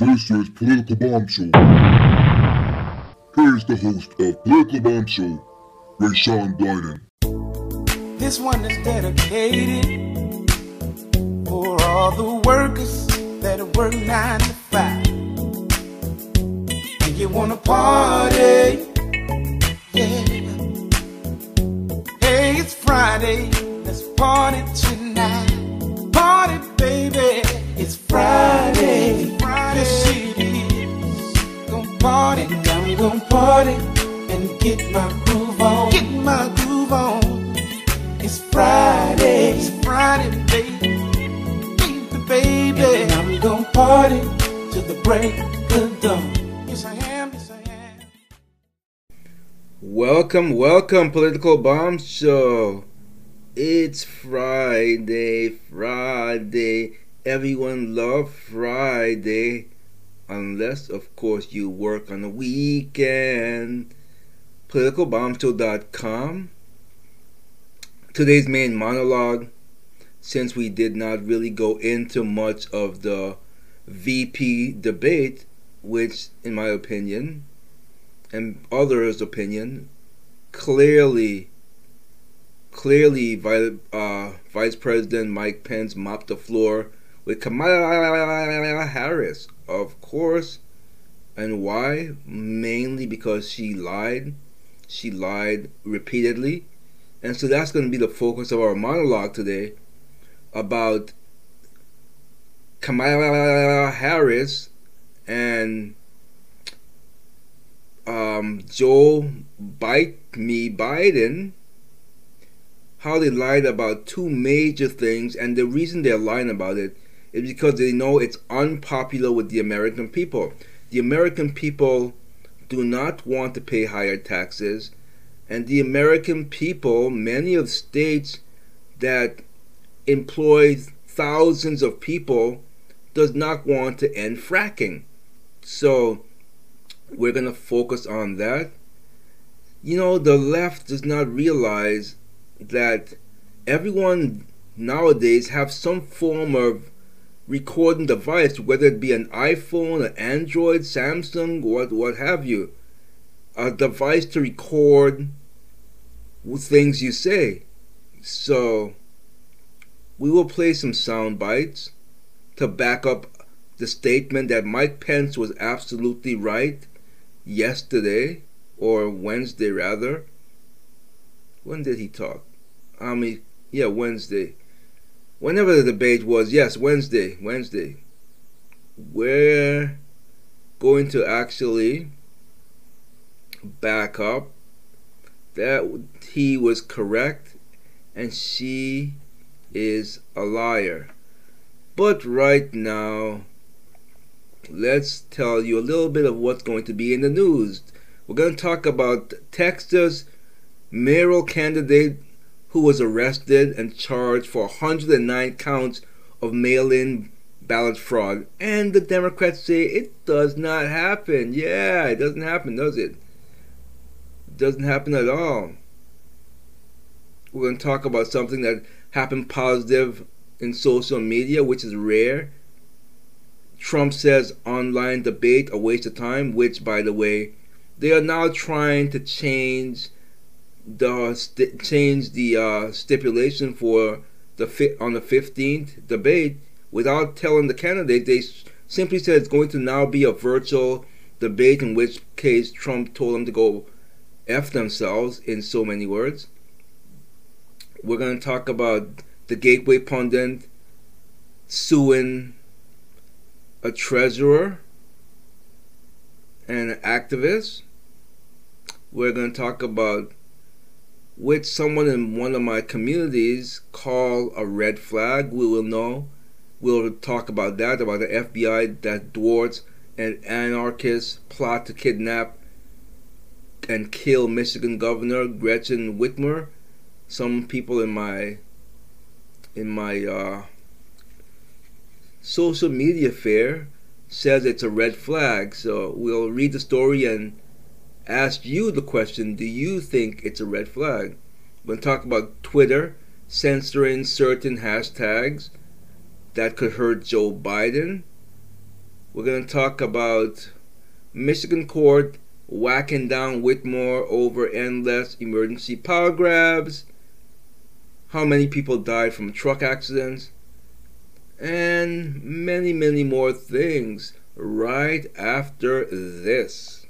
This is Political Bomb Show. Here's the host of Political Bomb Show, Rayshawn Biden. This one is dedicated for all the workers that work nine to five. And you wanna party, yeah. Hey, it's Friday, let's party party and get my groove on. Get my groove on. It's Friday, it's Friday, baby, baby, baby. And I'm gonna party till the break of dawn. Yes, I am, yes, I am. Welcome, welcome, Political Bomb Show. It's Friday, Friday. Everyone love Friday. Unless, of course, you work on the weekend. PoliticalBombShow.com. Today's main monologue, since we did not really go into much of the VP debate, which, in my opinion, and others' opinion, clearly, clearly, uh, Vice President Mike Pence mopped the floor with Kamala Harris, of course. And why? Mainly because she lied. She lied repeatedly. And so that's going to be the focus of our monologue today about Kamala Harris and um, Joe Bite Me Biden, how they lied about two major things, and the reason they're lying about it is because they know it's unpopular with the American people. The American people do not want to pay higher taxes, and the American people, many of states that employ thousands of people, does not want to end fracking. So we're going to focus on that. You know, the left does not realize that everyone nowadays have some form of recording device, whether it be an iPhone, an Android, Samsung, what what have you, a device to record things you say. So we will play some sound bites to back up the statement that Mike Pence was absolutely right yesterday or Wednesday rather. When did he talk? I mean, yeah, Wednesday. Whenever the debate was, yes, Wednesday, Wednesday. We're going to actually back up that he was correct and she is a liar. But right now, let's tell you a little bit of what's going to be in the news. We're going to talk about Texas mayoral candidate who was arrested and charged for 109 counts of mail in ballot fraud. And the Democrats say it does not happen. Yeah, it doesn't happen, does it? It doesn't happen at all. We're going to talk about something that happened positive in social media, which is rare. Trump says online debate a waste of time, which, by the way, they are now trying to change the st- change the uh, stipulation for the fi- on the 15th debate without telling the candidate. They simply said it's going to now be a virtual debate, in which case Trump told them to go f themselves in so many words. We're going to talk about the Gateway pundit suing a treasurer and an activist. We're going to talk about which someone in one of my communities call a red flag. We will know. We'll talk about that, about the FBI that thwarts an anarchist plot to kidnap and kill Michigan Governor Gretchen Whitmer. Some people in my in my uh, social media fair says it's a red flag. So we'll read the story and ask you the question do you think it's a red flag? To talk about Twitter censoring certain hashtags that could hurt Joe Biden. We're going to talk about Michigan court whacking down Whitmer over endless emergency power grabs, how many people died from truck accidents, and many, many more things right after this.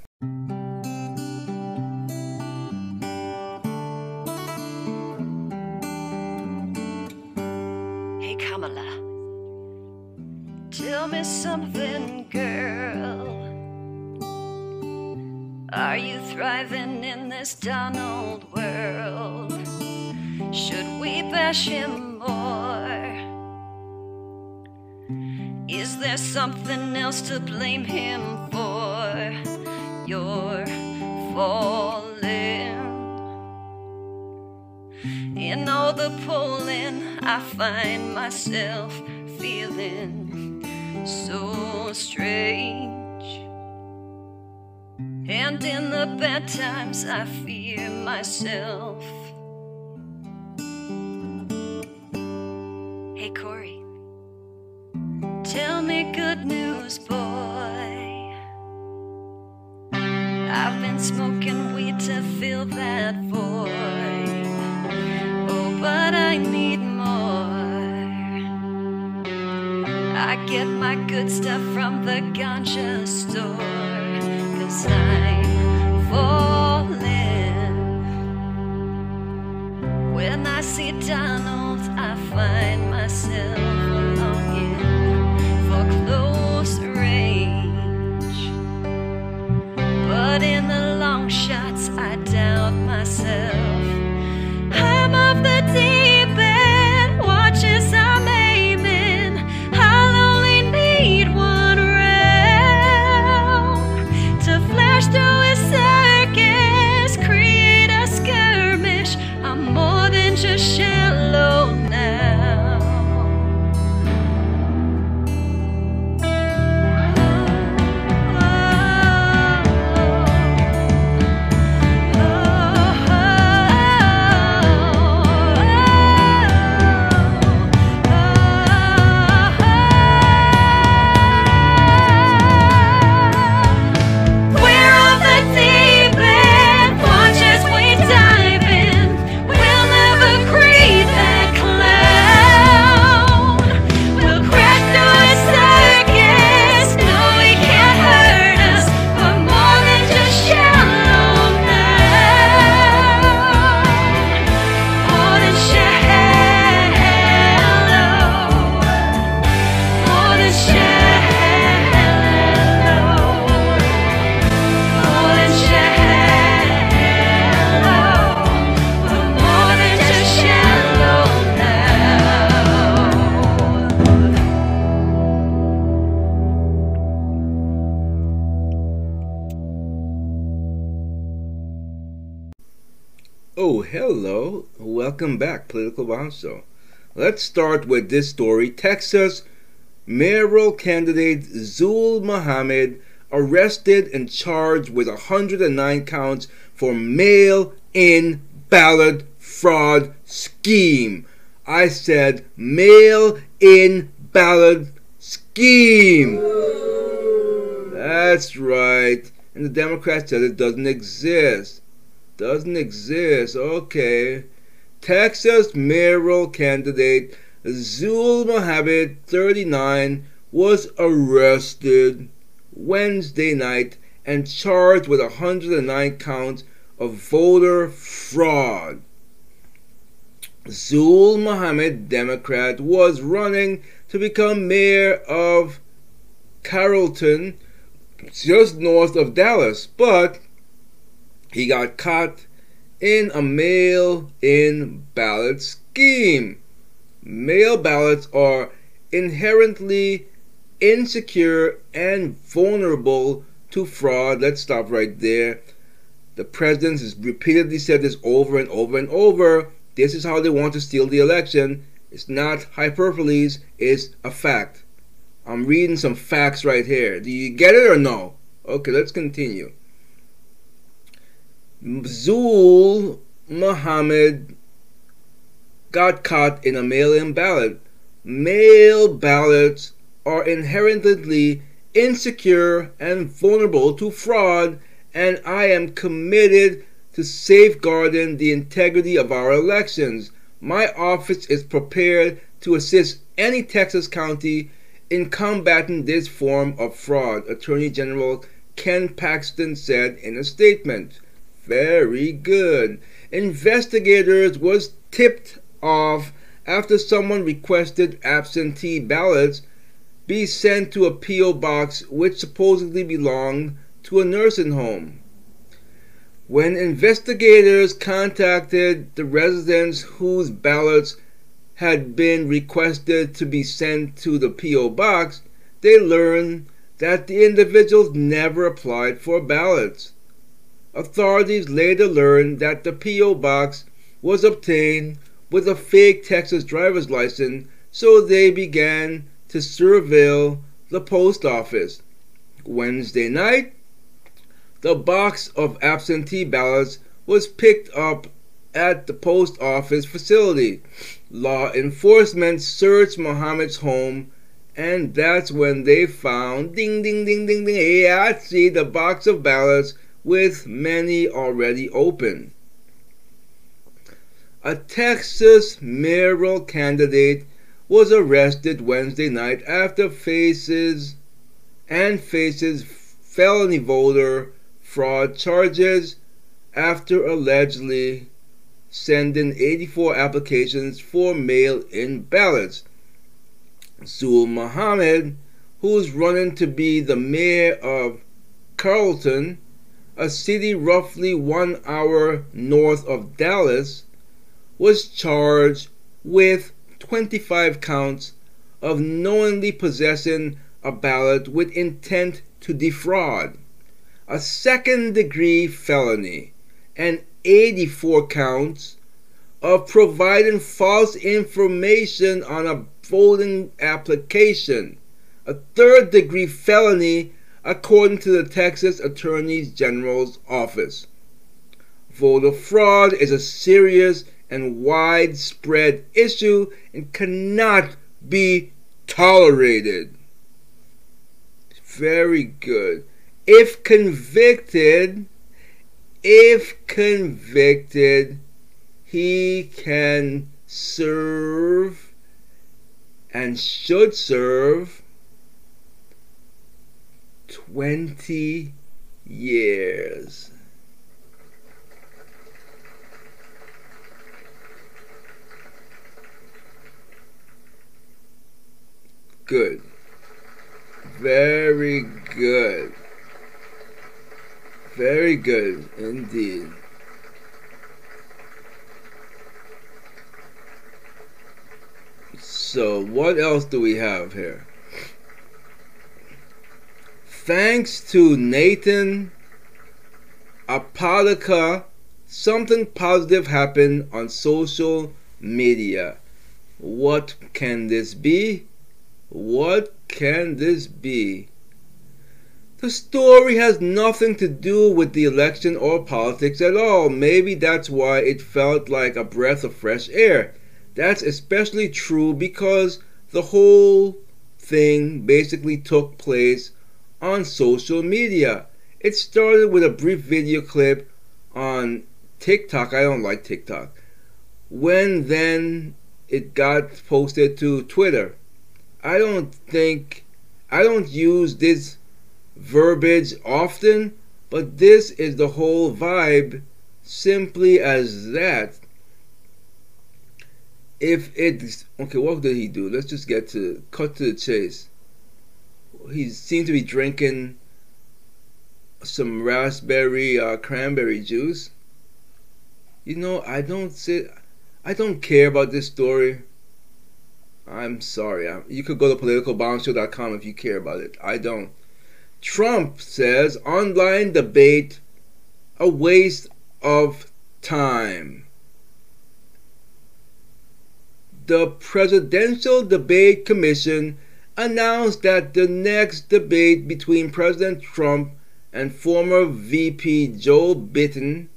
Something, girl. Are you thriving in this Donald world? Should we bash him more? Is there something else to blame him for? You're falling. In all the polling, I find myself feeling so strange. And in the bad times, I fear myself. Hey, Corey. Tell me good news, boy. I've been smoking weed to fill that void. Get my good stuff from the ganja store. Cause I'm falling. When I see Donald, I find myself longing for close range. But in the long shots, I doubt myself. Back, Let's start with this story. Texas mayoral candidate Zul Mohammed arrested and charged with 109 counts for mail in ballot fraud scheme. I said mail in ballot scheme. That's right. And the Democrats said it doesn't exist. Doesn't exist. Okay. Texas mayoral candidate Zul Mohammed, 39, was arrested Wednesday night and charged with 109 counts of voter fraud. Zul Mohammed, Democrat, was running to become mayor of Carrollton, just north of Dallas, but he got caught in a mail in ballot scheme. Mail ballots are inherently insecure and vulnerable to fraud. Let's stop right there. The president has repeatedly said this over and over and over. This is how they want to steal the election. It's not hyperbole, it's a fact. I'm reading some facts right here. Do you get it or no? Okay, let's continue. Zul Muhammad got caught in a mail in ballot. Mail ballots are inherently insecure and vulnerable to fraud, and I am committed to safeguarding the integrity of our elections. My office is prepared to assist any Texas county in combating this form of fraud, Attorney General Ken Paxton said in a statement. Very good. Investigators was tipped off after someone requested absentee ballots be sent to a P.O. box which supposedly belonged to a nursing home. When investigators contacted the residents whose ballots had been requested to be sent to the P.O. box, they learned that the individuals never applied for ballots. Authorities later learned that the P.O. box was obtained with a fake Texas driver's license, so they began to surveil the post office. Wednesday night, the box of absentee ballots was picked up at the post office facility. Law enforcement searched Muhammad's home, and that's when they found ding ding ding ding ding. Yeah, I see the box of ballots with many already open. A Texas mayoral candidate was arrested Wednesday night after faces and faces felony voter fraud charges after allegedly sending 84 applications for mail-in ballots. Zul Muhammad, who's running to be the mayor of Carrollton, a city roughly one hour north of Dallas, was charged with 25 counts of knowingly possessing a ballot with intent to defraud, a second degree felony, and 84 counts of providing false information on a voting application, a third degree felony according to the Texas Attorney General's office. Voter fraud is a serious and widespread issue and cannot be tolerated. Very good. If convicted, if convicted, he can serve and should serve 20 years. Good. Very good. Very good indeed. So, what else do we have here? Thanks to Nathan Apodaca, something positive happened on social media. What can this be? What can this be? The story has nothing to do with the election or politics at all. Maybe that's why it felt like a breath of fresh air. That's especially true because the whole thing basically took place on social media. It started with a brief video clip on TikTok. I don't like TikTok. When then it got posted to Twitter. I don't think I don't use this verbiage often, but this is the whole vibe simply as that. If it's okay, what did he do? Let's just get to cut to the chase. He seemed to be drinking some raspberry uh, cranberry juice. You know, I don't say I don't care about this story. I'm sorry. You could go to politicalbombshell.com if you care about it. I don't. Trump says online debate a waste of time. The Presidential Debate Commission announced that the next debate between President Trump and former VP Joe Biden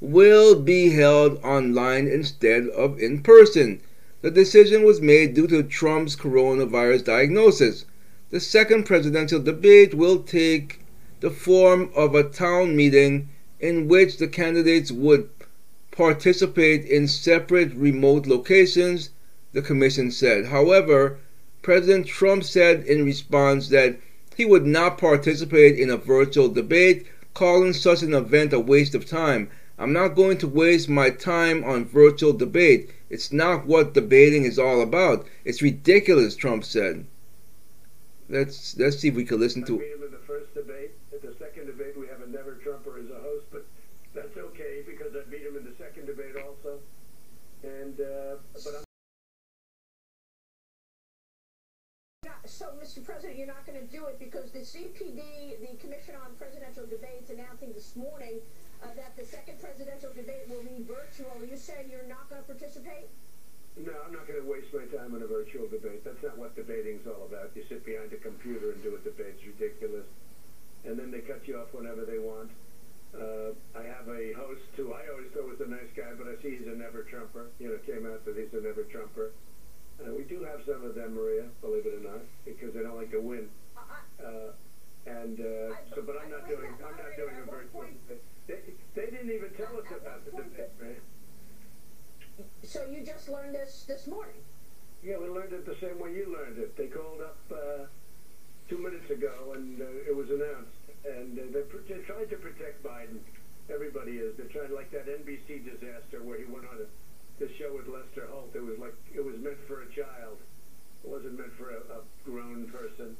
will be held online instead of in person. The decision was made due to Trump's coronavirus diagnosis. the second presidential debate will take the form of a town meeting in which the candidates would participate in separate remote locations, the commission said. However, President Trump said in response that he would not participate in a virtual debate, calling such an event a waste of time. I'm not going to waste my time on virtual debate. It's not what debating is all about. It's ridiculous, Trump said. Let's let's see if we can listen to beat him in the first debate. At the second debate, we have a never Trumper as a host, but that's okay because I beat him in the second debate also. And uh, but I'm Not- So, Mr. President, you're not going to do it because the CPD, the Commission on Presidential Debates, announcing this morning uh, that the second presidential debate will be virtual. You saying you're not going to participate? no, I'm not going to waste my time on a virtual debate. That's not what debating's all about. You sit behind a computer and do a debate. It's ridiculous. And then they cut you off whenever they want. Uh, I have a host who I always thought was a nice guy, but I see he's a never Trumper. You know, came out that he's a never Trumper. Uh, we do have some of them, Maria, believe it or not, because they don't like to win. Uh, and uh, so, but I'm not doing. I'm not doing a debate. They, they didn't even tell us about the debate, man. so you just learned this this morning? Yeah, we learned it the same way you learned it. They called up uh, two minutes ago, and uh, it was announced. And uh, they're, pr- they're trying to protect Biden. Everybody is. They're trying like that NBC disaster where he went on a, the show with Lester Holt. It was like it was meant for a child. It wasn't meant for a, a grown person.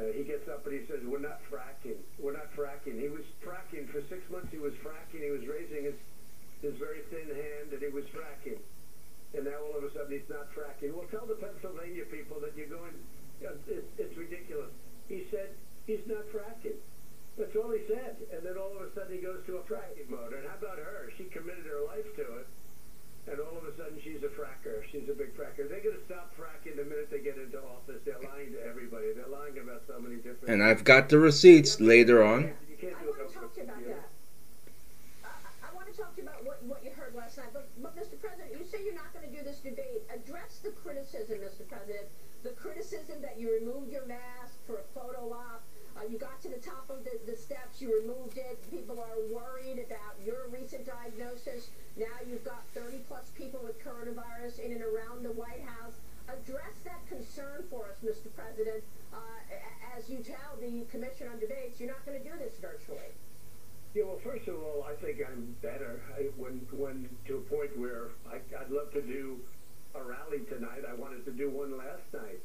Uh, he gets up and he says, "We're not fracking. We're not fracking." He was fracking for six months. He was fracking. He was raising his his very thin hand, and he was fracking. And now all of a sudden he's not fracking. Well, tell the Pennsylvania people that you're going. Uh, it, it's ridiculous. He said he's not fracking. That's all he said. And then all of a sudden he goes to a fracking mode. And how about her? She committed her life to it. And all of a sudden she's a fracker. She's a big fracker. They're going to stop fracking the minute they get into office. They're lying to everybody. They're lying about so many different. and I've got the receipts later on. You can't I do it want to talk to you about that. I, I- I want to talk to you about what, what you heard last night. But, but, Mr. President, you say you're not going to do this debate. Address the criticism, Mr. President. The criticism that you removed your mask for a photo op. Uh, you got to the top of the, the steps, you removed it. People are worried about your recent diagnosis. Now you've got 30 plus people with coronavirus in and around the White House. Address that concern for us, Mr. President. Uh, as you tell the Commission on Debates, you're not going to do this virtually. Yeah, well, first of all, I think I'm better. I, when, when to a point where I, I'd love to do a rally tonight. I wanted to do one last night,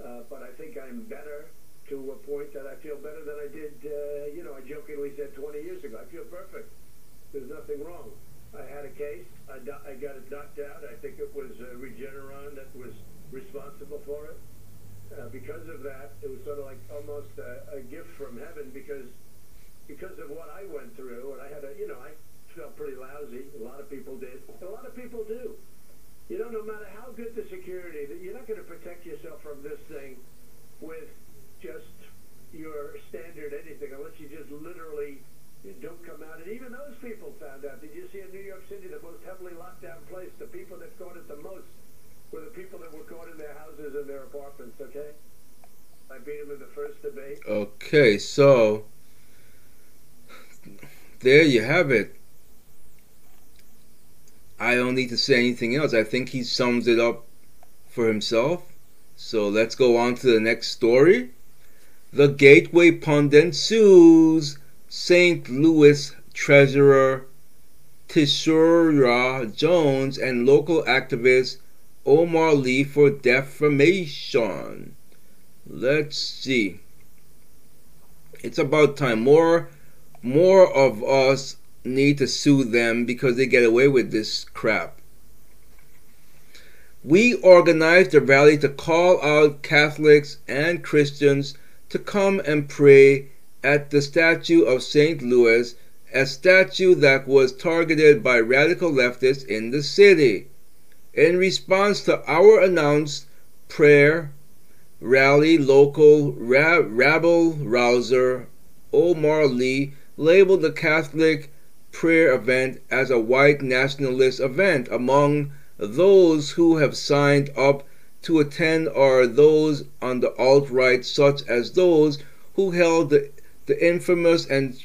uh, but I think I'm better to a point that I feel better than I did. Uh, you know, I jokingly said 20 years ago. I feel perfect. There's nothing wrong. I had a case. I, I got it knocked out. I think it was uh, Regeneron that was responsible for it. Uh, because of that, it was sort of like almost a, a gift from heaven because because of what I went through, and I had a, you know, I felt pretty lousy. A lot of people did. A lot of people do. You know, no matter how good the security, you're not going to protect yourself from this thing with just your standard anything, unless you just literally don't come out. And even those people. Did you see in New York City, the most heavily locked down place, the people that caught it the most were the people that were caught in their houses and their apartments, okay? I beat them in the first debate. Okay, so there you have it. I don't need to say anything else. I think he sums it up for himself. So let's go on to the next story. The Gateway Pundit sues St. Louis Treasurer Tishaura Jones and local activist Umar Lee for defamation. Let's see. It's about time. More more of us need to sue them because they get away with this crap. We organized a rally to call out Catholics and Christians to come and pray at the statue of St. Louis, a statue that was targeted by radical leftists in the city. In response to our announced prayer rally, local ra- rabble rouser Umar Lee labeled the Catholic prayer event as a white nationalist event among those who have signed up to attend are those on the alt right, such as those who held the, the infamous and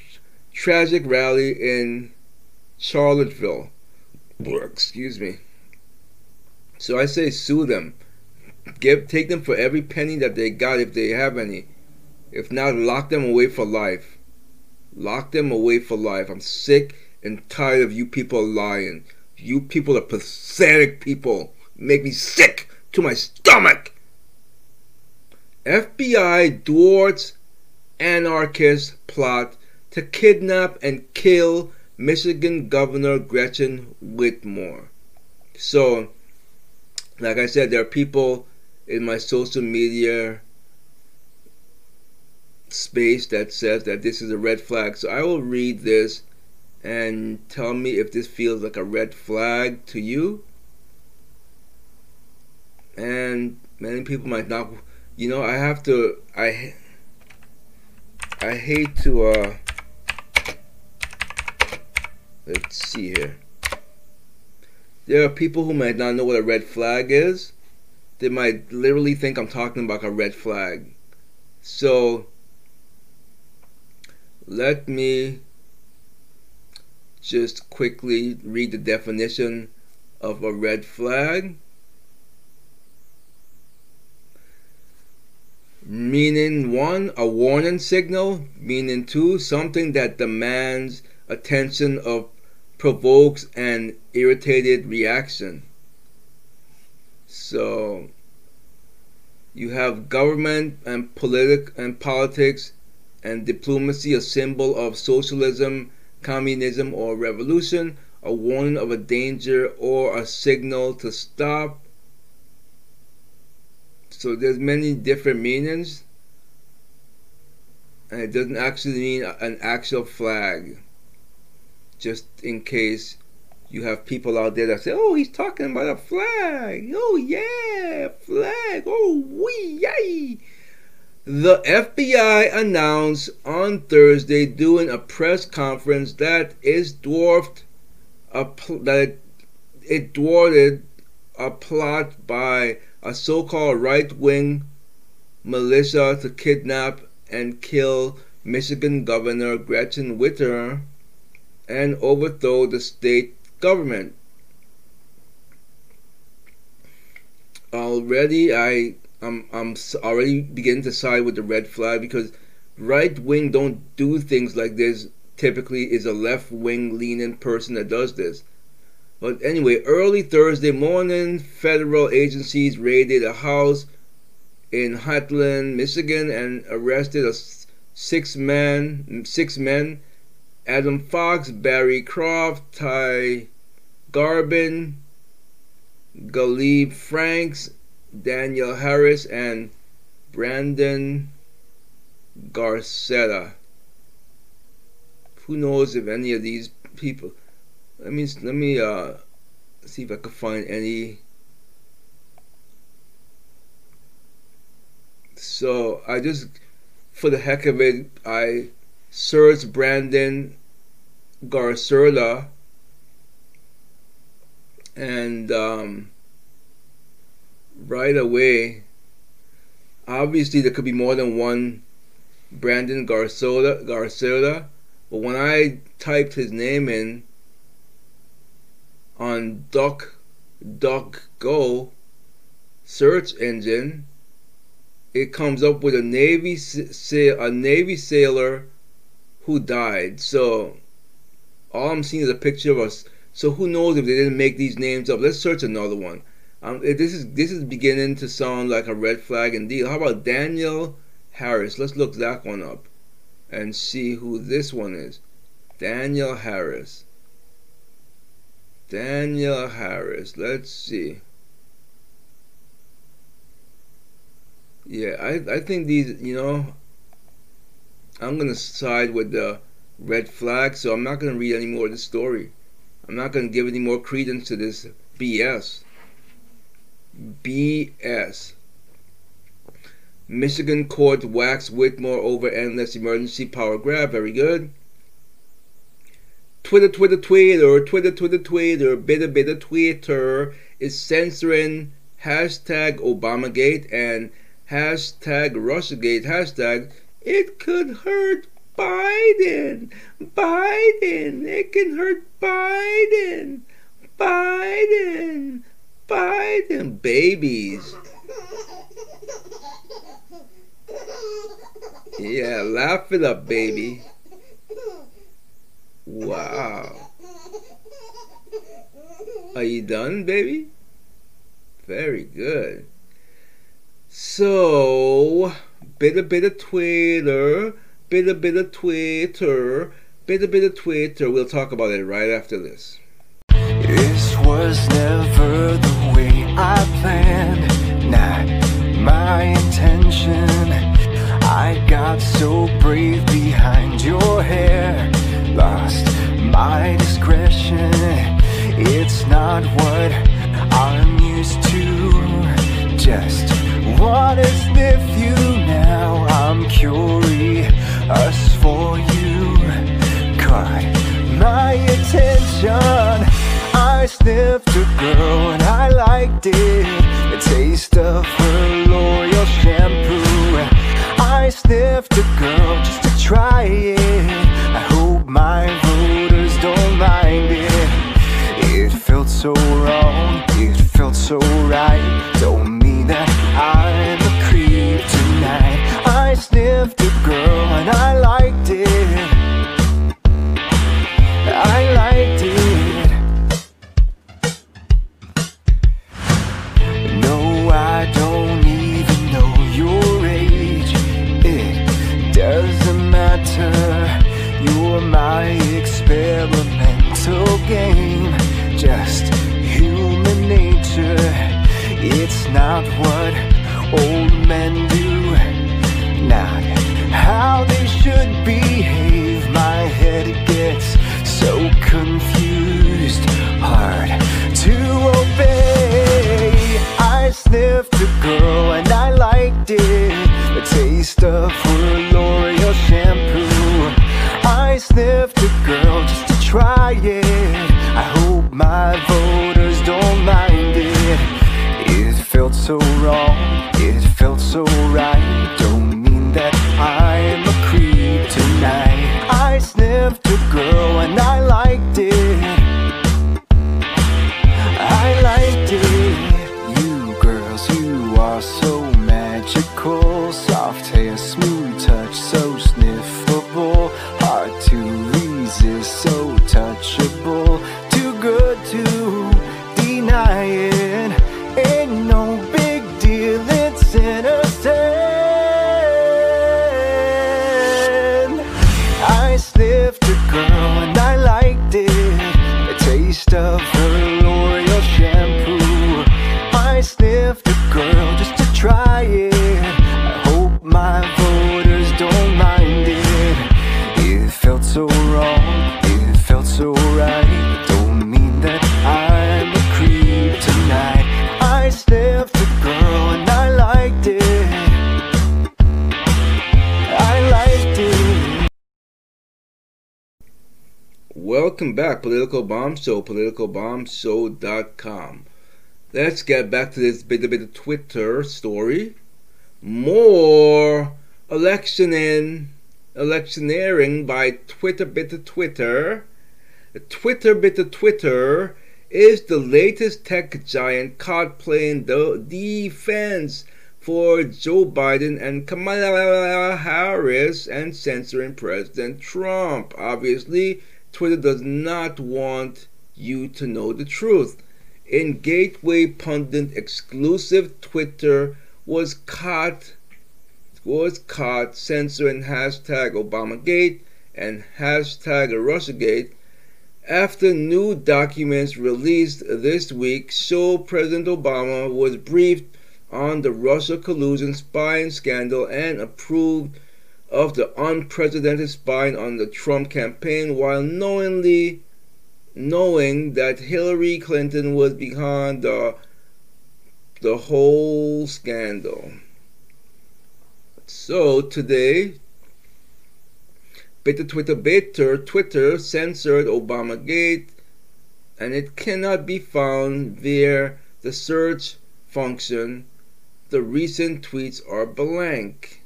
tragic rally in Charlottesville. Excuse me. So I say sue them. Give take them for every penny that they got if they have any. If not, lock them away for life. Lock them away for life. I'm sick and tired of you people lying. You people are pathetic people. Make me sick to my stomach. FBI thwarts anarchist plot to kidnap and kill Michigan Governor Gretchen Whitmer. So, like I said, there are people in my social media space that says that this is a red flag. So I will read this and tell me if this feels like a red flag to you. And many people might not you know, I have to I I hate to uh let's see here. There are people who might not know what a red flag is. They might literally think I'm talking about a red flag. So let me just quickly read the definition of a red flag. Meaning one, a warning signal. Meaning two, something that demands attention or provokes an irritated reaction. So you have government and politic and politics and diplomacy a symbol of socialism, communism, or revolution, a warning of a danger or a signal to stop. So there's many different meanings, and it doesn't actually mean an actual flag. Just in case you have people out there that say, "Oh, he's talking about a flag. Oh yeah, flag. Oh wee yay." The FBI announced on Thursday during a press conference that is dwarfed a pl- that it thwarted a plot by a so-called right-wing militia to kidnap and kill Michigan Governor Gretchen Whitmer and overthrow the state government. Already, I I'm I'm already beginning to side with the red flag because right wing don't do things like this. Typically, is a left wing leaning person that does this. But anyway, early Thursday morning, federal agencies raided a house in Highland, Michigan, and arrested a six man six men: Adam Fox, Barry Croft, Ty Garbin, Kaleb Franks, Daniel Harris, and Brandon Caserta. Who knows if any of these people? Let me let me uh, see if I can find any. So I just, for the heck of it, I searched Brandon Caserta and um, right away, obviously there could be more than one Brandon Caserta, Caserta but when I typed his name in on Duck Duck Go search engine, it comes up with a Navy a Navy sailor who died. So all I'm seeing is a picture of us. So who knows if they didn't make these names up? Let's search another one. Um, this is this is beginning to sound like a red flag indeed. How about Daniel Harris? Let's look that one up and see who this one is. Daniel Harris. Daniel Harris. Let's see. Yeah, I I think these, you know, I'm gonna side with the red flag, so I'm not gonna read any more of the story. I'm not gonna give any more credence to this BS. BS. Michigan court whacks Whitmer over endless emergency power grab. Very good. Twitter, Twitter, Twitter, Twitter, Twitter, Twitter, bitter, bitter Twitter is censoring hashtag Obamagate and hashtag Russiagate hashtag it could hurt Biden. Biden. It can hurt Biden. Biden. Biden. Babies. Yeah, laugh it up, baby. Wow. Are you done, baby? Very good. So, bit a bit of Twitter, bit a bit of Twitter, bit a bit of Twitter. We'll talk about it right after this. This was never the way I planned, not my intention. I got so brave behind your hair, lost my discretion. It's not what I'm used to, just wanna sniff you I'm curious for you, caught my attention. I sniffed a girl and I liked it. The taste of her loyal shampoo. I sniffed a girl just to try it. I hope my voters don't mind deny back, Political Bomb Show, politicalbombshow.com. Let's get back to this bit, bit of Twitter story. More electioning, electioneering by Twitter bit of Twitter. Twitter bit of Twitter is the latest tech giant caught playing the defense for Joe Biden and Kamala Harris and censoring President Trump. Obviously, Twitter does not want you to know the truth. In Gateway Pundit exclusive, Twitter was caught was caught censoring hashtag Obamagate and hashtag Russiagate after new documents released this week show President Obama was briefed on the Russia collusion spying scandal and approved of the unprecedented spying on the Trump campaign while knowingly knowing that Hillary Clinton was behind the the whole scandal. So today Beta Twitter Beta Twitter censored Obamagate and it cannot be found via the search function, the recent tweets are blank.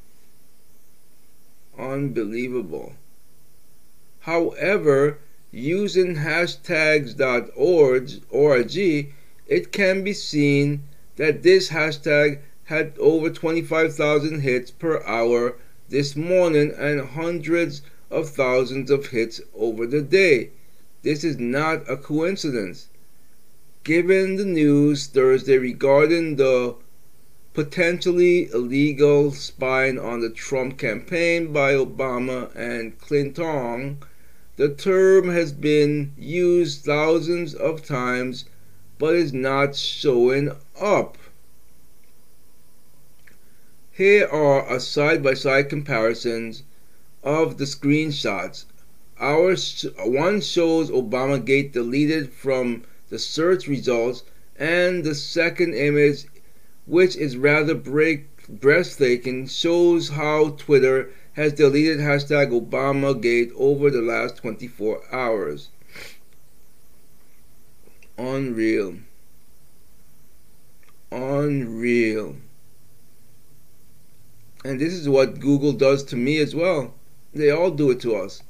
Unbelievable. However, using hashtags.org, org, it can be seen that this hashtag had over 25,000 hits per hour this morning and hundreds of thousands of hits over the day. This is not a coincidence. Given the news Thursday regarding the potentially illegal spying on the Trump campaign by Obama and Clinton, the term has been used thousands of times but is not showing up. Here are a side by side comparisons of the screenshots. Our sh- one shows Obamagate deleted from the search results, and the second image, which is rather breathtaking, shows how Twitter has deleted hashtag Obamagate over the last 24 hours. Unreal. Unreal. And this is what Google does to me as well. They all do it to us.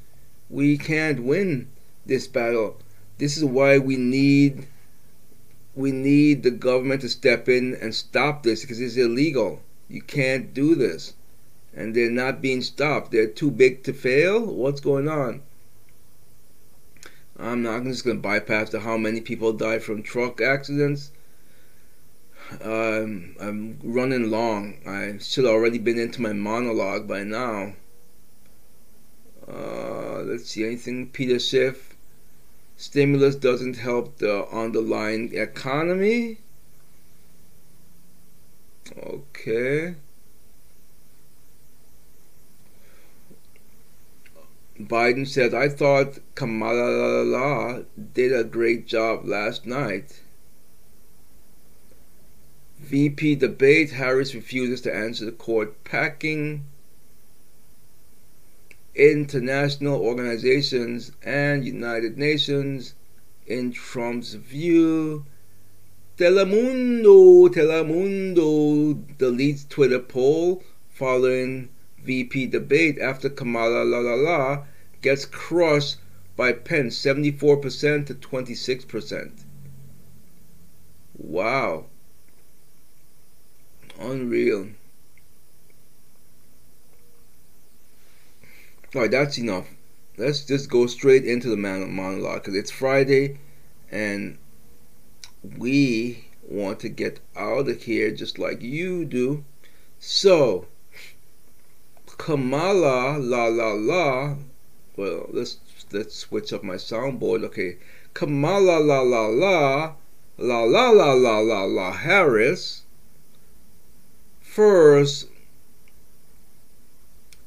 We can't win this battle. This is why we need we need the government to step in and stop this because it's illegal. You can't do this. And they're not being stopped. They're too big to fail. What's going on? I'm not I'm just going to bypass the how many people die from truck accidents. Um, I'm running long. I should already been into my monologue by now. Uh, let's see anything. Peter Schiff. Stimulus doesn't help the underlying economy. Okay. Biden said, I thought Kamala did a great job last night. VP debate, Harris refuses to answer the court packing. International organizations and United Nations in Trump's view. Telemundo, Telemundo deletes Twitter poll following VP debate after Kamala la la la gets crushed by Pence 74% to 26%. Wow. Unreal. Alright, that's enough. Let's just go straight into the monologue because it's Friday and we want to get out of here just like you do. So, Kamala, la la la. Well, let's let's switch up my soundboard. Okay, Kamala, la la la, la la la la la la Harris. First,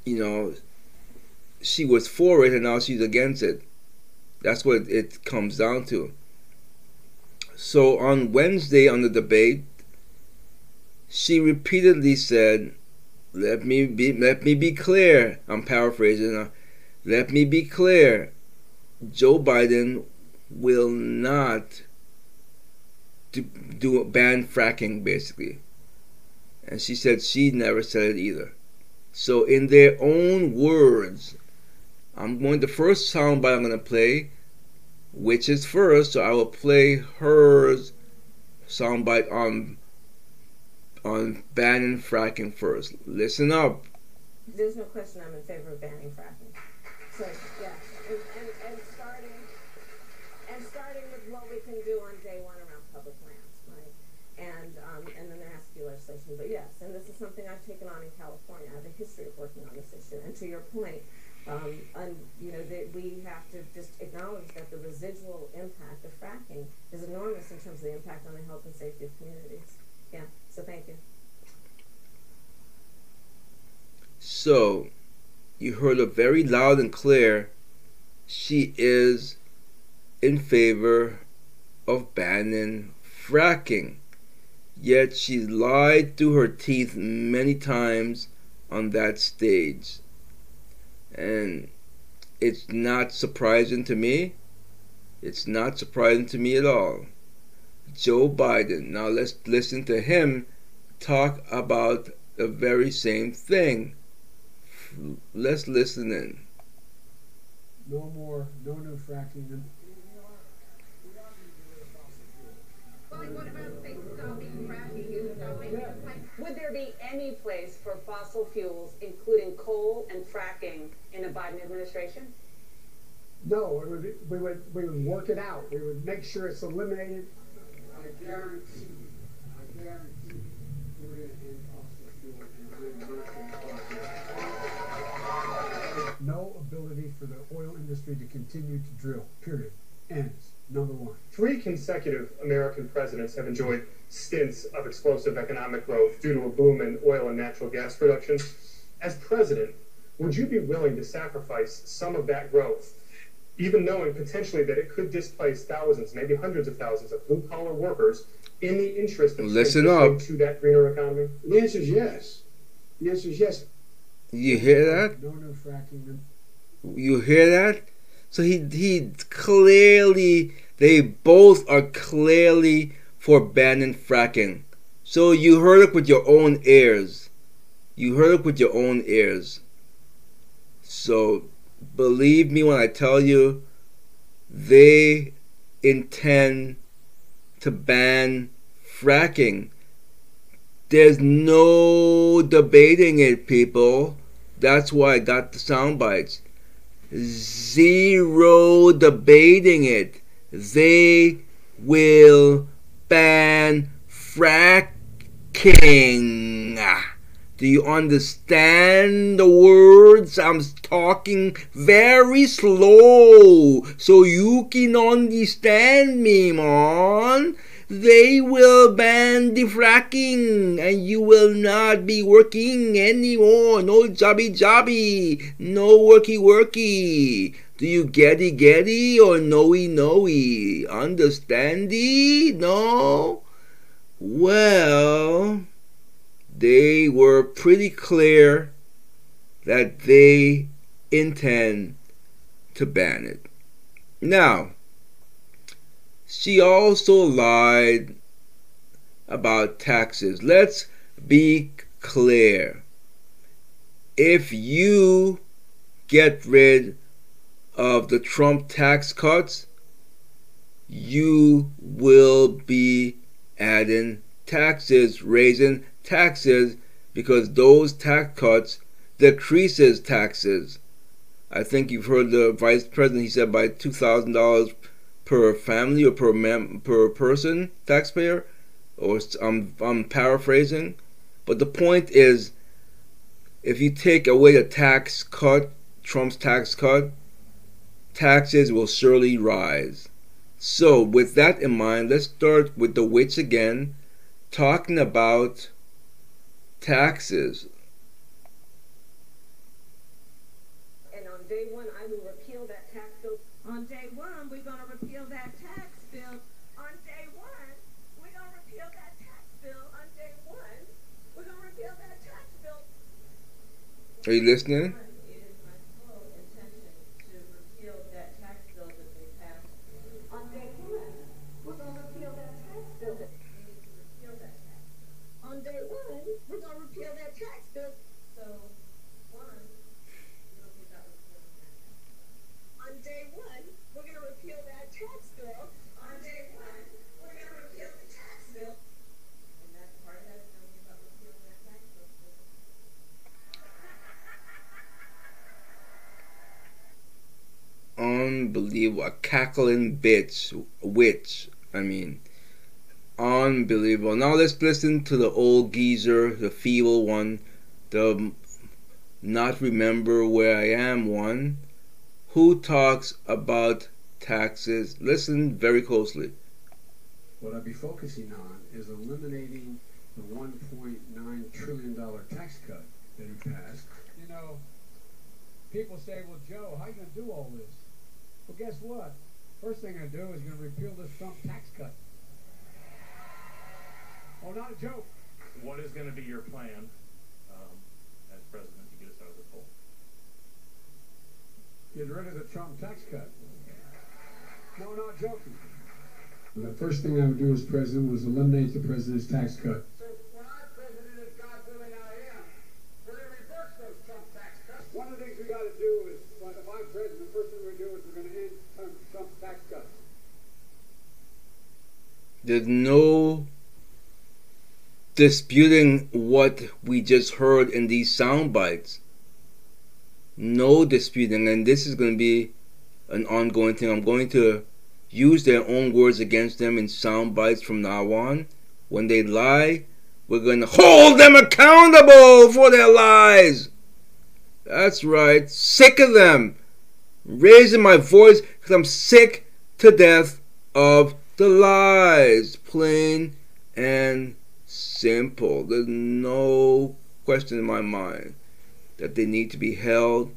you know, she was for it and now she's against it. That's what it comes down to. So on Wednesday on the debate, she repeatedly said, "Let me be let me be clear." I'm paraphrasing. Uh, let me be clear. Joe Biden will not do, do ban fracking basically. And she said she never said it either. So in their own words, I'm going the first soundbite I'm going to play, which is first, so I will play her soundbite on on banning fracking first. Listen up. There's no question I'm in favor of banning fracking. So, yeah, and, and, and starting and starting with what we can do on day one around public lands, right? And um, and then there has to be legislation. But yes, and this is something I've taken on in California. I have a history of working on this issue. And to your point, um, and you know that we have to just acknowledge that the residual impact of fracking is enormous in terms of the impact on the health and safety of communities. Yeah. So thank you. So, you heard her very loud and clear. She is in favor of banning fracking. Yet she lied through her teeth many times on that stage. And it's not surprising to me. It's not surprising to me at all. Joe Biden. Now let's listen to him talk about the very same thing. Let's listen in. No more, no new fracking. Would there be any place for fossil fuels, including coal and fracking, in a Biden administration? no, it would be, we would we would work it out. We would make sure it's eliminated. I guarantee you, I guarantee we're gonna end fossil fuel and bring American fossil No ability for the oil industry to continue to drill. Period. Ends. Number one. Three consecutive American presidents have enjoyed stints of explosive economic growth due to a boom in oil and natural gas production. As president, would you be willing to sacrifice some of that growth, even knowing potentially that it could displace thousands, maybe hundreds of thousands of blue collar workers in the interest of Listen up. to that greener economy? The answer is yes. The answer is yes. You hear that? No new fracking. You hear that? So he he clearly they both are clearly for banning fracking. So you heard it with your own ears. You heard it with your own ears. So believe me when I tell you they intend to ban fracking. There's no debating it, people. That's why I got the sound bites zero debating it. They will ban fracking. Do you understand the words? I'm talking very slow so you can understand me, man. They will ban the fracking and you will not be working anymore. No jobby jobby. No worky worky. Do you getty getty or knowey knowey? Understandy? No? Well, they were pretty clear that they intend to ban it. Now, she also lied about taxes. Let's be clear. If you get rid of the Trump tax cuts, you will be adding taxes, raising taxes, because those tax cuts decreases taxes. I think you've heard the vice president. He said by two thousand dollars per family or per mem- per person taxpayer, or I'm I'm paraphrasing, but the point is, if you take away the tax cut, Trump's tax cut, taxes will surely rise. So, with that in mind, let's start with the witch again, talking about taxes. And on day one, I will repeal that tax bill. On day one, we're gonna repeal that tax bill. On day one, we're gonna repeal that tax bill. On day one, we're gonna repeal that tax bill. Are you listening? It is my full intention to repeal that tax bill that they passed. On day one, we're gonna repeal that tax bill. that- Repeal that tax. On day one, we're gonna repeal that tax bill. So, one, we don't think that was repealing that tax. On day one, we're gonna repeal that tax bill. On day one, we're gonna repeal the tax bill. And that's part of that, is gonna be about repealing that tax bill. Unbelievable. A cackling bitch. Witch. I mean. Unbelievable. Now let's listen to the old geezer, the feeble one, the not remember where I am one, who talks about taxes. Listen very closely. what I'd be focusing on is eliminating the 1.9 trillion dollar tax cut that he passed. You know, people say, "Well, Joe, how you gonna do all this?" Well, guess what? First thing I do is going to repeal this Trump tax cut. Oh, not a joke. What is going to be your plan um, as president to get us out of this hole? Get rid of the Trump tax cut. No, not joking. The first thing I would do as president was eliminate the president's tax cut. One of the things we got to do is, when if I'm president, the first thing we do is we're going to end Trump- Trump's tax cuts. There's no disputing what we just heard in these sound bites. No disputing, and this is going to be an ongoing thing. I'm going to use their own words against them in sound bites from now on. When they lie, we're going to hold them accountable for their lies. That's right. Sick of them. Raising my voice because I'm sick to death of the lies. Plain and simple. There's no question in my mind that they need to be held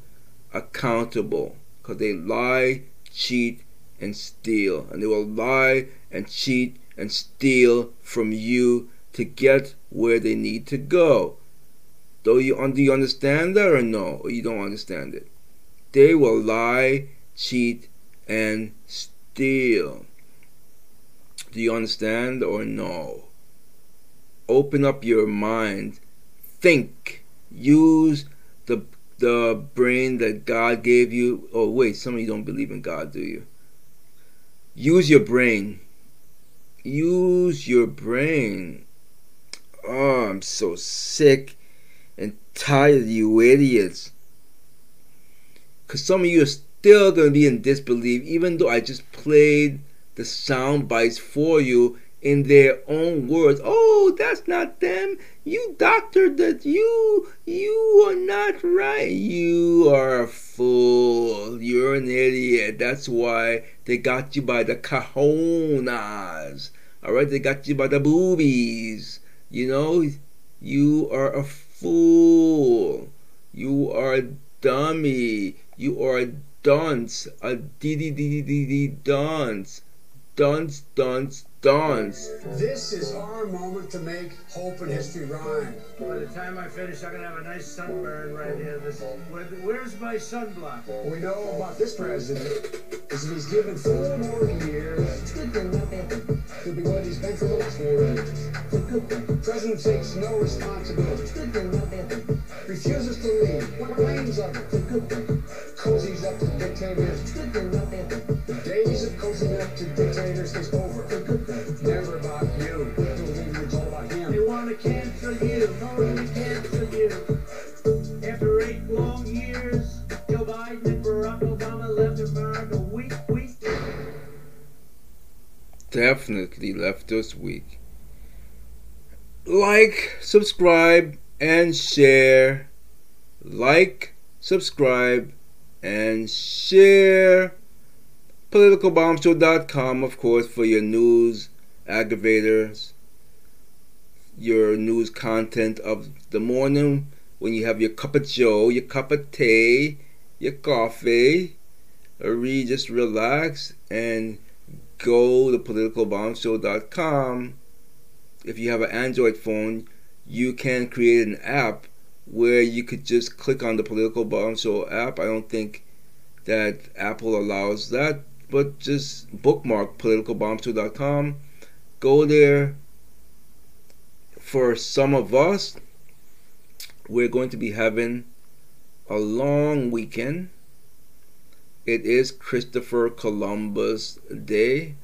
accountable because they lie, cheat, and steal. And they will lie and cheat and steal from you to get where they need to go. Do you, do you understand that or no? Or you don't understand it? They will lie, cheat, and steal. Do you understand or no? Open up your mind. Think. Use the the brain that God gave you. Oh wait, some of you don't believe in God, do you? Use your brain. Use your brain. Oh, I'm so sick and tired of you idiots. Because some of you are still to be in disbelief, even though I just played the sound bites for you in their own words. Oh, that's not them. You doctored that. You, you are not right. You are a fool. You're an idiot. That's why they got you by the cajonas. All right, they got you by the boobies. You know, you are a fool. You are a dummy. You are a dunce. A dee dee dee dee dee dunce. Dunce, dunce, dunce. This is our moment to make hope and history rhyme. By the time I finish, I'm gonna have a nice sunburn right here. This, where, where's my sunblock? What we know about this president is that he's given four more years. He'll be what he's been for the last four years. President takes no responsibility. Refuses to leave. Claims of it. Cozies up to dictators. Days of cozying up to dictators is over. Never about you. It's all about him. They want to cancel you. No, they cancel you. After eight long years, Joe Biden and Barack Obama left America weak, weak. Definitely left us weak. Like, subscribe, and share. Like, subscribe, and share. PoliticalBombShow.com, of course, for your news aggravators, your news content of the morning when you have your cup of joe, your cup of tea, your coffee, or just relax and go to politicalbombshow.com. If you have an Android phone, you can create an app where you could just click on the Political bombshell app. I don't think that Apple allows that, but just bookmark politicalbombshell.com. Go there. For some of us, we're going to be having a long weekend. It is Christopher Columbus Day.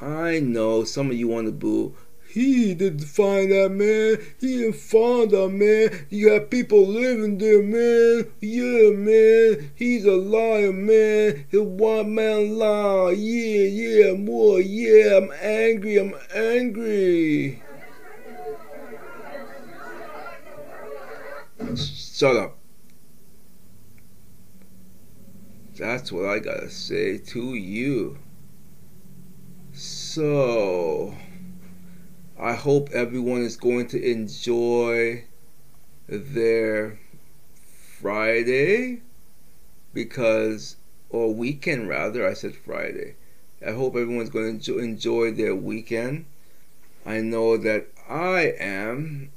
I know some of you want to boo. He didn't find that man. He didn't find that man. You got people living there, man. Yeah, man. He's a liar, man. He's one man lie. Yeah, yeah, more. Yeah, I'm angry. I'm angry. Shut up. That's what I gotta say to you. So, I hope everyone is going to enjoy their Friday because, or weekend rather, I said Friday. I hope everyone's going to enjoy their weekend. I know that I am.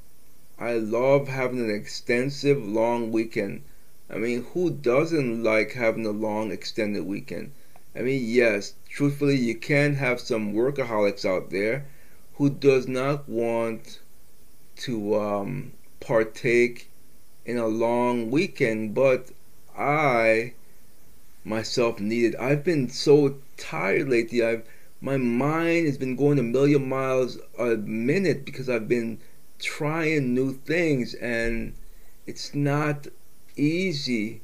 I love having an extensive long weekend. I mean, who doesn't like having a long extended weekend? I mean, yes, truthfully, you can have some workaholics out there who does not want to um, partake in a long weekend, but I myself need it. I've been so tired lately. I've my mind has been going a million miles a minute because I've been trying new things and it's not easy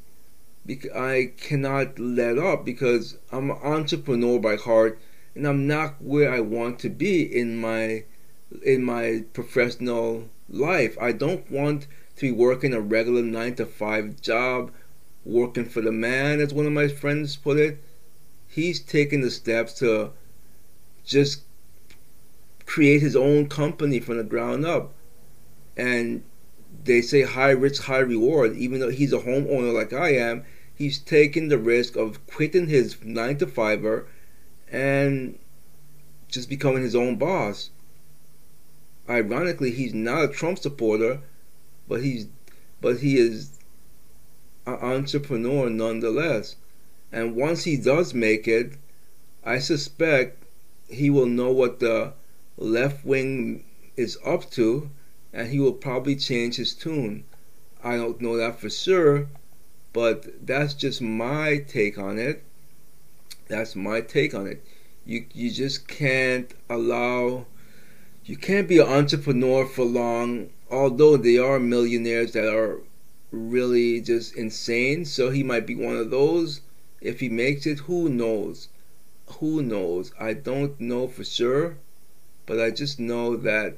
because I cannot let up because I'm an entrepreneur by heart I'm not where I want to be in my in my professional life. I don't want to be working a regular 9 to 5 job working for the man as one of my friends put it. He's taken the steps to just create his own company from the ground up. And they say high risk, high reward. Even though he's a homeowner like I am, he's taking the risk of quitting his nine to fiver and just becoming his own boss. Ironically, he's not a Trump supporter, but he's but he is an entrepreneur nonetheless. And once he does make it, I suspect he will know what the left wing is up to and he will probably change his tune. I don't know that for sure, but that's just my take on it. That's my take on it. You you just can't allow you can't be an entrepreneur for long, although there are millionaires that are really just insane. So he might be one of those. If he makes it, who knows? Who knows? I don't know for sure, but I just know that.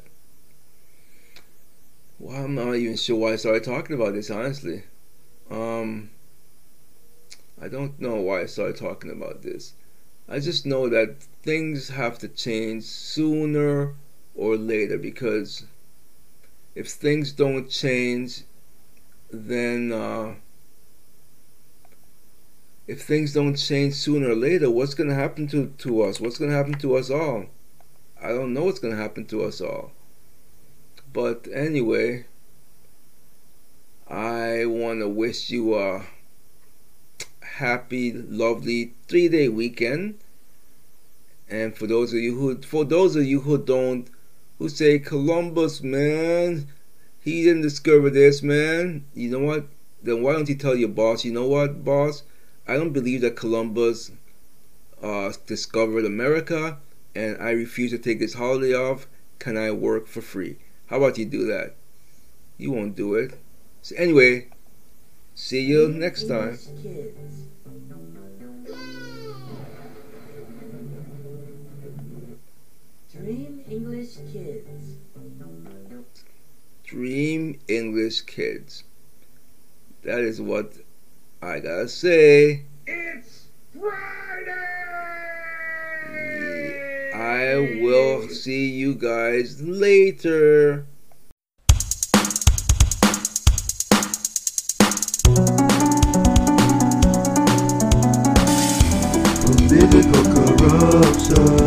Well, I'm not even sure why I started talking about this, honestly. Um, I don't know why I started talking about this. I just know that things have to change sooner or later because if things don't change, then uh, if things don't change sooner or later, what's going to happen to, to us? What's going to happen to us all? I don't know what's going to happen to us all. But anyway, I want to wish you a happy, lovely three day weekend. And for those of you who, for those of you who don't, who say Columbus, man, he didn't discover this, man. You know what? Then why don't you tell your boss? You know what, boss? I don't believe that Columbus uh, discovered America, and I refuse to take this holiday off. Can I work for free? How about you do that? You won't do it. So anyway, see you next time. English Kids. Dream English Kids. That is what I gotta say. It's Friday! I will see you guys later. Political corruption